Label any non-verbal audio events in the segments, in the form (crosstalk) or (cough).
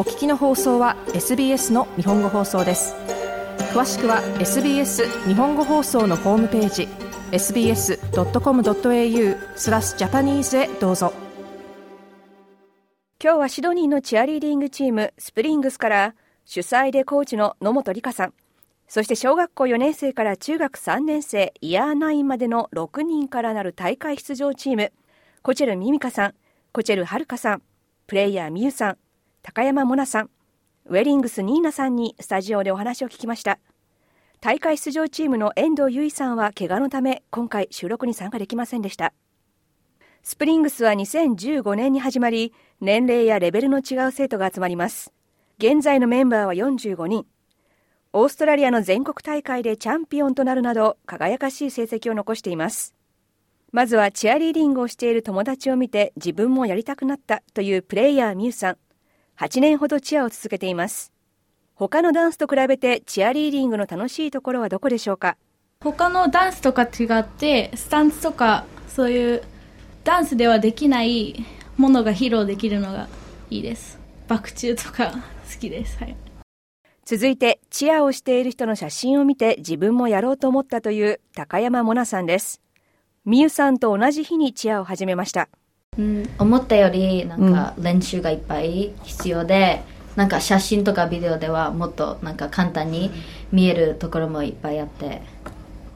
お聞きの放送は SBS の日本語放送です。詳しくは SBS 日本語放送のホームページ sbs.com.au スラスジャパニーズへどうぞ。今日はシドニーのチアリーディングチームスプリングスから主催でコーチの野本理香さん。そして小学校4年生から中学3年生イヤー9までの6人からなる大会出場チーム。コチェルミミカさんコチェルはるかさんプレイヤーミユさん高山モナさんウェリングスニーナさんにスタジオでお話を聞きました。大会出場チームの遠藤由衣さんは怪我のため今回収録に参加できませんでした。スプリングスは2015年に始まり年齢やレベルの違う生徒が集まります。現在のメンバーは45人オーストラリアの全国大会でチャンピオンとなるなど輝かしい成績を残しています。まずはチアリーディングをしている友達を見て自分もやりたくなったというプレイヤーミュウさん。8年ほどチアを続けています。他のダンスと比べてチアリーディングの楽しいところはどこでしょうか？他のダンスとか違ってスタンツとかそういうダンスではできないものが披露できるのがいいです。バク宙とか好きです、はい、続いてチアをしている人の写真を見て自分もやろうと思ったという高山モナさんです。みゆさんと同じ日にチアを始めましたうん、思ったよりなんか練習がいっぱい必要で、うん、なんか写真とかビデオではもっとなんか簡単に見えるところもいっぱいあって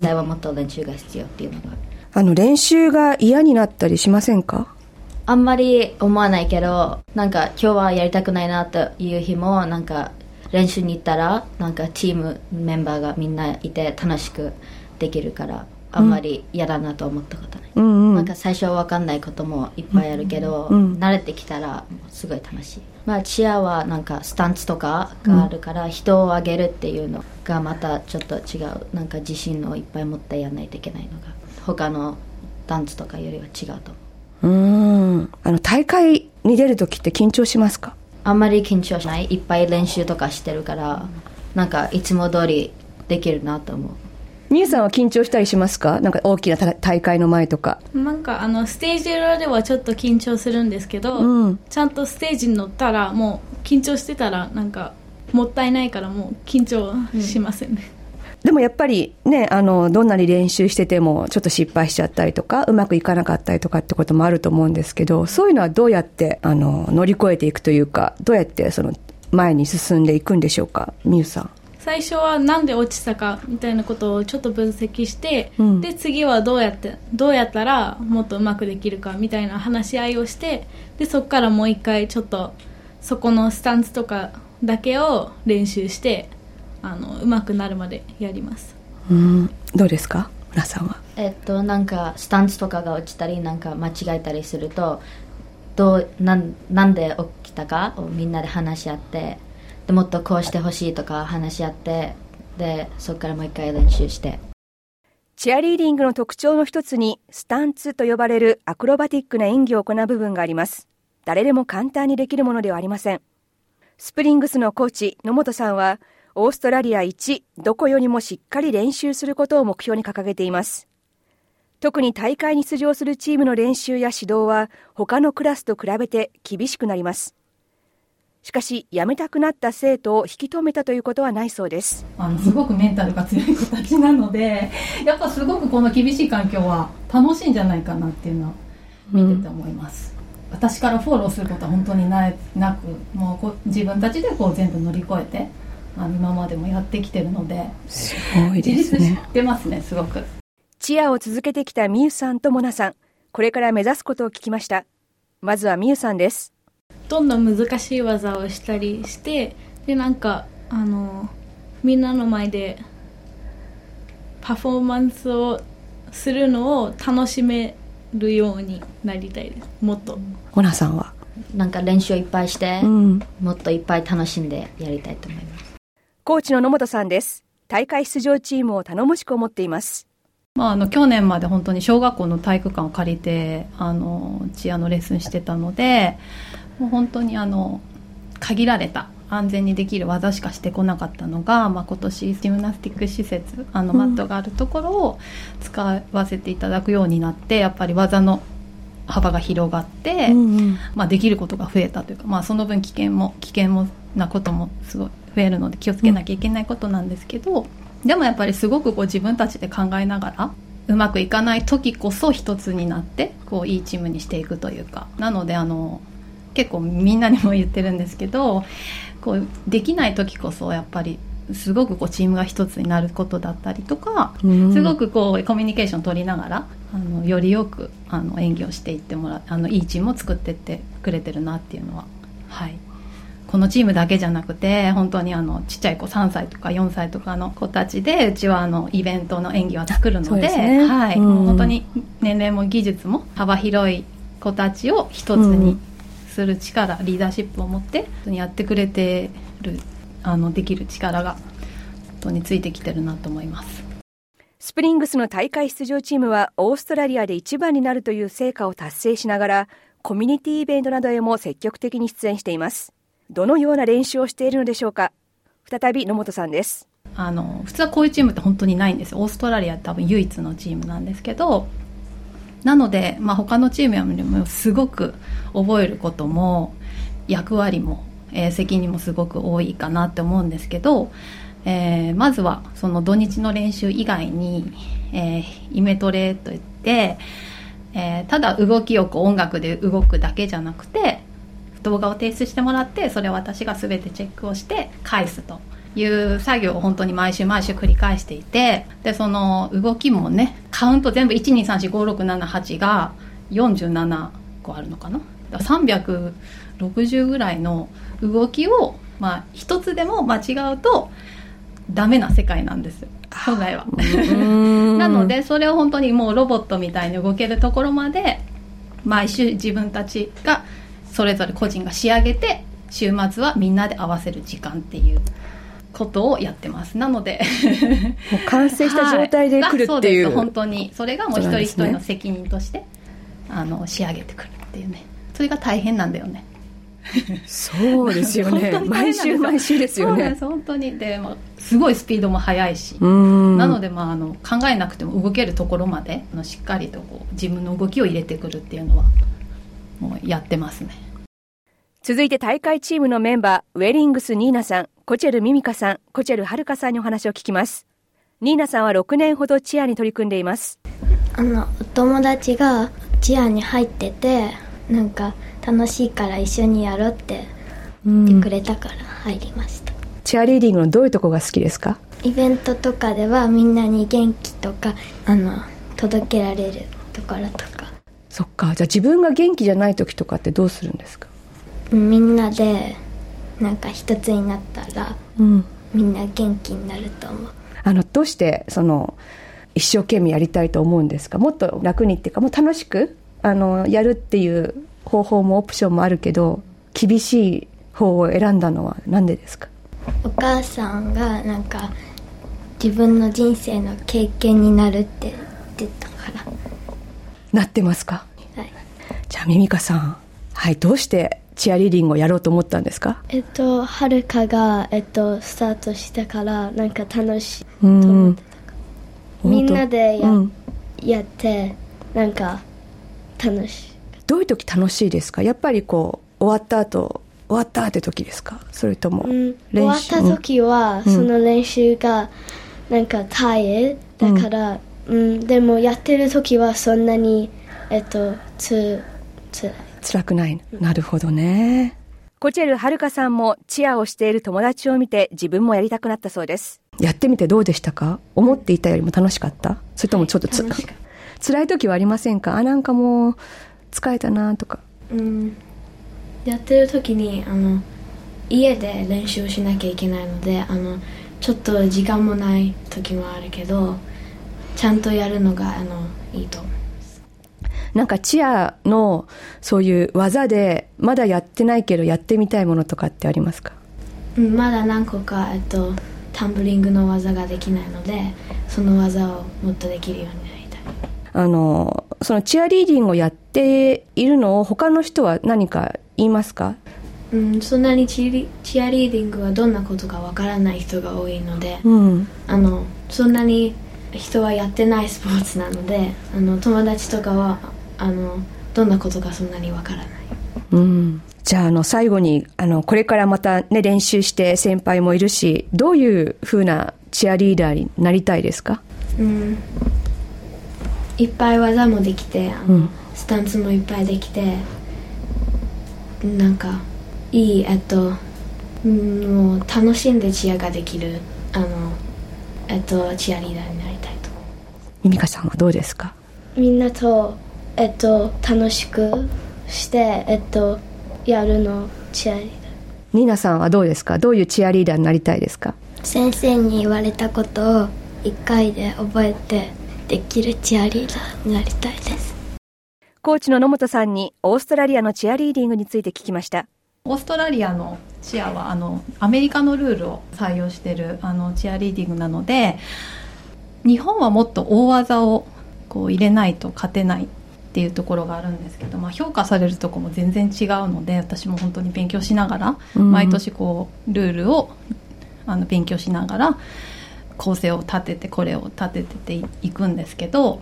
ではもっと練習が必要っていうのが。あの練習が嫌になったりしませんか？あんまり思わないけどなんか今日はやりたくないなという日もなんか練習に行ったらなんかチームメンバーがみんないて楽しくできるからあんまり嫌だなと思ったことうんうん、なんか最初は分かんないこともいっぱいあるけど、うん、慣れてきたらすごい楽しい。まあチアはなんかスタンツとかがあるから人を上げるっていうのがまたちょっと違う。なんか自信をいっぱい持ってやらないといけないのが他のダンスとかよりは違うと思う。うん。あの大会に出る時って緊張しますか？あんまり緊張しない。いっぱい練習とかしてるからなんかいつも通りできるなと思うみゆさんは緊張したりしますか？なんか大きな大会の前とか。なんかあのステージ裏ではちょっと緊張するんですけど、うん、ちゃんとステージに乗ったらもう緊張してたらなんかもったいないからもう緊張しませんね、うん、でもやっぱりねあのどんなに練習しててもちょっと失敗しちゃったりとかうまくいかなかったりとかってこともあると思うんですけどそういうのはどうやってあの乗り越えていくというかどうやってその前に進んでいくんでしょうか？みゆさん最初はなんで落ちたかみたいなことをちょっと分析して、うん、で次はどうやってどうやったらもっとうまくできるかみたいな話し合いをしてでそこからもう一回ちょっとそこのスタンスとかだけを練習してあのうまくなるまでやります。うん。どうですか？村さんは。えっとなんかスタンスとかが落ちたりなんか間違えたりするとどうなんなんで起きたかをみんなで話し合ってでもっとこうしてほしいとか話し合ってでそこからもう一回練習して。チアリーディングの特徴の一つにスタンツと呼ばれるアクロバティックな演技を行う部分があります。誰でも簡単にできるものではありません。スプリングスのコーチ野本さんはオーストラリア一どこよりもしっかり練習することを目標に掲げています。特に大会に出場するチームの練習や指導は他のクラスと比べて厳しくなります。しかし辞めたくなった生徒を引き止めたということはないそうです。あのすごくメンタルが強い子たちなので (laughs) やっぱすごくこの厳しい環境は楽しいんじゃないかなっていうのは見てて思います、うん、私からフォローすることは本当にななくもうこ自分たちでこう全部乗り越えてあの今までもやってきてるのですごいですね。知ってますねすごく。チアを続けてきたみゆさんとモナさん。これから目指すことを聞きました。まずはみゆさんですどんどん難しい技をしたりしてでなんかあのみんなの前でパフォーマンスをするのを楽しめるようになりたいです。もっと。オナさんは？なんか練習いっぱいして、うん、もっといっぱい楽しんでやりたいと思います。コーチの野本さんです。大会出場チームを頼もしく思っています。まあ、あの去年まで本当に小学校の体育館を借りてあのチアのレッスンしてたのでもう本当にあの限られた安全にできる技しかしてこなかったのが、まあ、今年ジムナスティック施設あのマットがあるところを使わせていただくようになってやっぱり技の幅が広がって、うんうん、まあ、できることが増えたというか、まあ、その分危険も危険もなこともすごい増えるので気をつけなきゃいけないことなんですけど、うん、でもやっぱりすごくこう自分たちで考えながらうまくいかない時こそ一つになってこういいチームにしていくというかなのであの結構みんなにも言ってるんですけどこうできない時こそやっぱりすごくこうチームが一つになることだったりとか、うん、すごくこうコミュニケーション取りながらあのよりよくあの演技をしていってもらあのいいチームを作っていってくれてるなっていうのは、はい、このチームだけじゃなくて本当にあのちっちゃい子3歳とか4歳とかの子たちでうちはあのイベントの演技は作るので、ね、はい、本当に年齢も技術も幅広い子たちを一つにする力、うん、リーダーシップを持ってやってくれてるあのできる力が本当についてきてるなと思います。スプリングスの大会出場チームはオーストラリアで一番になるという成果を達成しながらコミュニティイベントなどへも積極的に出演しています。どのような練習をしているのでしょうか？再び野本さんです。あの普通はこういうチームって本当にないんですオーストラリア多分唯一のチームなんですけどなので、まあ、他のチームよりもすごく覚えることも役割もえー、責任もすごく多いかなって思うんですけど、えー、まずはその土日の練習以外に、えー、イメトレといって、えー、ただ動きよく音楽で動くだけじゃなくて動画を提出してもらってそれを私が全てチェックをして返すと。いう作業を本当に毎週毎週繰り返していてでその動きもねカウント全部1234567が47個あるのかな？360ぐらいの動きを、まあ、一つでも間違うとダメな世界なんです本来は。(laughs) なのでそれを本当にもうロボットみたいに動けるところまで毎週自分たちがそれぞれ個人が仕上げて週末はみんなで合わせる時間っていうことをやってます。なので。もう完成した状態で来るっていう、はい、本当に。それがもう一人一人の責任として、あの仕上げてくるっていうね。それが大変なんだよね。そうですよね。(laughs) 毎週毎週ですよね。本当に。で、まあ、すごいスピードも速いし。なので、まあ、あの考えなくても動けるところまであのしっかりとこう自分の動きを入れてくるっていうのはもうやってますね。続いて大会チームのメンバーウェリングスニーナさんコチェルミミカさんコチェルはるかさんにお話を聞きます。ニーナさんは6年ほどチアに取り組んでいます。あのお友達がチアに入っててなんか楽しいから一緒にやろうって言ってくれたから入りました、うん、チアリーディングのどういうとこが好きですか？イベントとかではみんなに元気とかあの届けられるところとか。そっかじゃあ自分が元気じゃない時とかってどうするんですか？みんなでなんか一つになったら、うん、みんな元気になると思う。あのどうしてその一生懸命やりたいと思うんですか？もっと楽にっていうかもう楽しくあのやるっていう方法もオプションもあるけど厳しい方を選んだのは何でですか？お母さんがなんか自分の人生の経験になるって言ってたから。なってますか？はい。じゃあミミカさんはいどうしてチアリーディングをやろうと思ったんですか？えっとはるかが、えっと、スタートしてからなんか楽しいと思ってたみんなでやうん、やってなんか楽しい。どういう時楽しいですか？やっぱりこう終わった後終わったって時ですか？それとも、うん、終わった時は、その練習がなんか大変だから、うん、うん、でもやってる時はそんなにえっとつつらい辛くない、なるほどね。コチェルはるかさんもチアをしている友達を見て自分もやりたくなったそうです。やってみてどうでしたか？思っていたよりも楽しかった？それともちょっとつ、はい、辛い時はありませんか？あなんかもう疲れたなとか。うん。やってる時にあの家で練習しなきゃいけないのであのちょっと時間もない時もあるけどちゃんとやるのがあのいいと思いますなんかチアのそういう技でまだやってないけどやってみたいものとかってありますか、うん、まだ何個か、えっと、タンブリングの技ができないのでその技をもっとできるようになりたい。あのそのチアリーディングをやっているのを他の人は何か言いますか？うん、そんなにチリチアリーディングはどんなことかわからない人が多いので、うん、あのそんなに人はやってないスポーツなのであの友達とかはあのどんなことかそんなにわからない。うん。じゃあ、あの、最後に、あの、これからまたね、練習して先輩もいるし、どういうふうなチアリーダーになりたいですか？うん。いっぱい技もできて、あのうん。スタンツもいっぱいできてなんかいいえっとうんもう楽しんでチアができるあのえっとチアリーダーになりたいと。ミミカさんはどうですか？みんなと、えっと、楽しくして、えっと、やるのチアリーダー。ニーナさんはどうですか？どういうチアリーダーになりたいですか？先生に言われたことを一回で覚えてできるチアリーダーになりたいです。コーチの野本さんにオーストラリアのチアリーディングについて聞きました。オーストラリアのチアはあのアメリカのルールを採用しているあのチアリーディングなので日本はもっと大技をこう入れないと勝てないっていうところがあるんですけど、まあ、評価されるところも全然違うので私も本当に勉強しながら、うん。毎年こうルールをあの勉強しながら構成を立ててこれを立てていくんですけど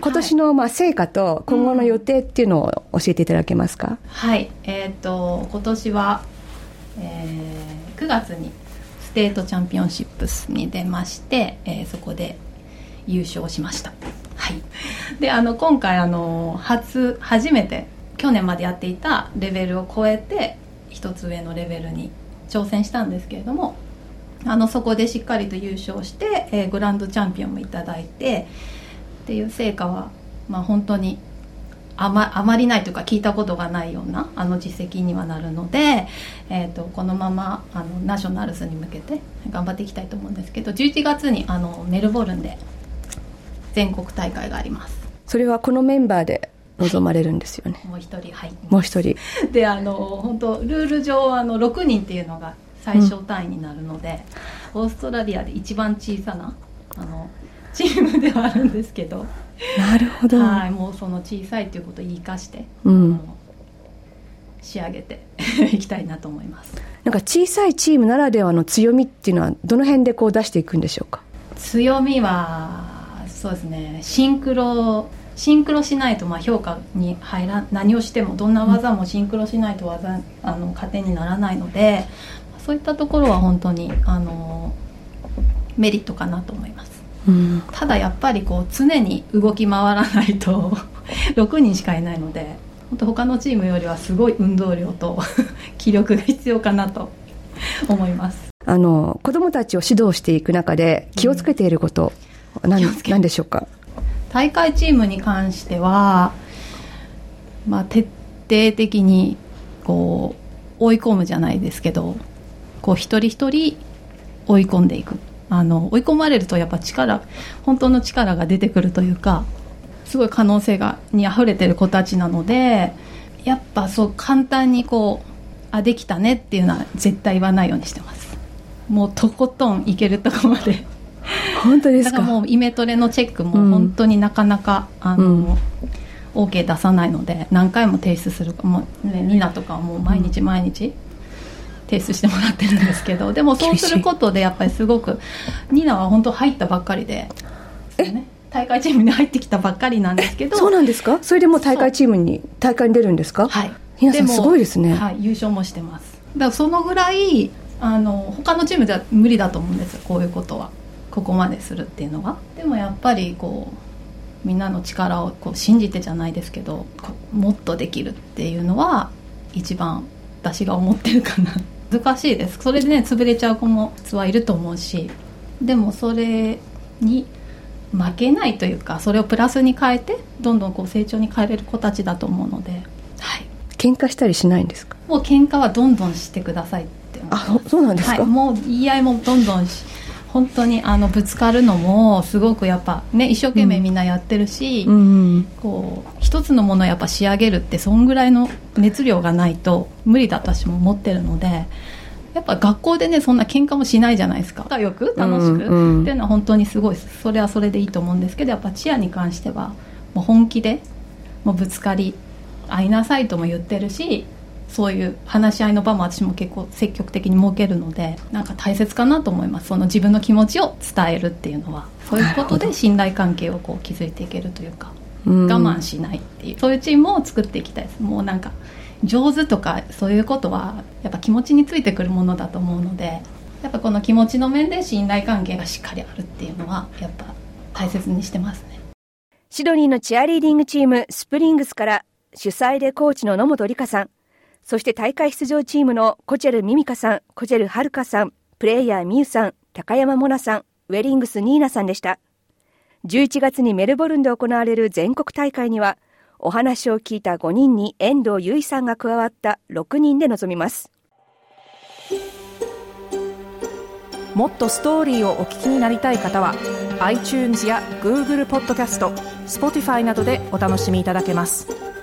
今年のまあ成果と今後の予定っていうのを教えていただけますか、はい、えっ、と今年は、えー9月に State Championships に出まして、えーそこで優勝しました。はい。で、あの今回あの初初めて去年までやっていたレベルを超えて一つ上のレベルに挑戦したんですけれども、あのそこでしっかりと優勝して、えーグランドチャンピオンもいただいてっていう成果はまあ本当にあまあまりないというか聞いたことがないようなあの実績にはなるので、えー、とこのままあのナショナルズに向けて頑張っていきたいと思うんですけど11月にあのメルボルンで全国大会があります。それはこのメンバーで臨まれるんですよね。もう一人はいもう一人。であの本当ルール上あの6人っていうのが最小単位になるので、オーストラリアで一番小さなあのチームではあるんですけど。なるほど。はい、もうその小さいということを生かして、うん。仕上げて (laughs) いきたいなと思います。なんか小さいチームならではの強みっていうのはどの辺でこう出していくんでしょうか？強みはそうですね。シンクロシンクロしないとまあ評価に入ら何をしてもどんな技もシンクロしないと技あの加点にならないのでそういったところは本当にあのメリットかなと思います。うん。ただやっぱりこう常に動き回らないと (laughs) 6人しかいないので本当他のチームよりはすごい運動量と (laughs) 気力が必要かなと思います。あの、子供たちを指導していく中で気をつけていること、なん気をつけなんでしょうか？大会チームに関しては、まあ、徹底的にこう追い込むじゃないですけどこう一人一人追い込んでいく。あの追い込まれるとやっぱ力本当の力が出てくるというかすごい可能性がに溢れてる子たちなのでやっぱそう簡単にこうあできたねっていうのは絶対言わないようにしてます。もうとことんいけるとこまで (laughs) 本当ですか？だからもうイメトレのチェックもうん。本当になかなか、あの、うん。OK 出さないので何回も提出するもう、ね、ニナとかはもう毎日毎日提出してもらってるんですけどでもそうすることでやっぱりすごくニナは本当入ったばっかりで、ね、大会チームに入ってきたばっかりなんですけどそうなんですか？それでもう大会チームに、大会に出るんですか？はい。皆さんもすごいですね。はい、優勝もしてます。だからそのぐらいあの他のチームでは無理だと思うんですよこういうことはここまでするっていうのはでもやっぱりこうみんなの力をこう信じてじゃないですけどもっとできるっていうのは一番私が思ってるかな。難しいです。それでね潰れちゃう子も実はいると思うしでもそれに負けないというかそれをプラスに変えてどんどんこう成長に変えれる子たちだと思うので、はい、喧嘩したりしないんですか？もう喧嘩はどんどんしてくださいってあそそうなんですか、はい、もう言い合いもどんどんし本当にあのぶつかるのもすごくやっぱね一生懸命みんなやってるし、うんうんこう一つのものをやっぱ仕上げるってそんぐらいの熱量がないと無理だと私も思ってるのでやっぱ学校でねそんな喧嘩もしないじゃないですか。仲良く楽しく、うんうんっていうのは本当にすごいそれはそれでいいと思うんですけどやっぱチアに関してはもう本気でもうぶつかり合いなさいとも言ってるしそういう話し合いの場も私も結構積極的に設けるのでなんか大切かなと思います。その自分の気持ちを伝えるっていうのは。そういうことで信頼関係をこう築いていけるというかう我慢しないっていう、そういうチームを作っていきたいです。もうなんか上手とかそういうことはやっぱ気持ちについてくるものだと思うのでやっぱこの気持ちの面で信頼関係がしっかりあるっていうのはやっぱ大切にしてますね。シドニーのチアリーディングチームスプリングスから主催でコーチの野本里香さんそして大会出場チームのコチェルミミカさんコチェルはるかさんプレイヤーミユさん高山モナさんウェリングスニーナさんでした。11月にメルボルンで行われる全国大会にはお話を聞いた5人に遠藤由衣さんが加わった6人で臨みます。もっとストーリーをお聞きになりたい方は iTunes や Google ポッドキャスト Spotify などでお楽しみいただけます。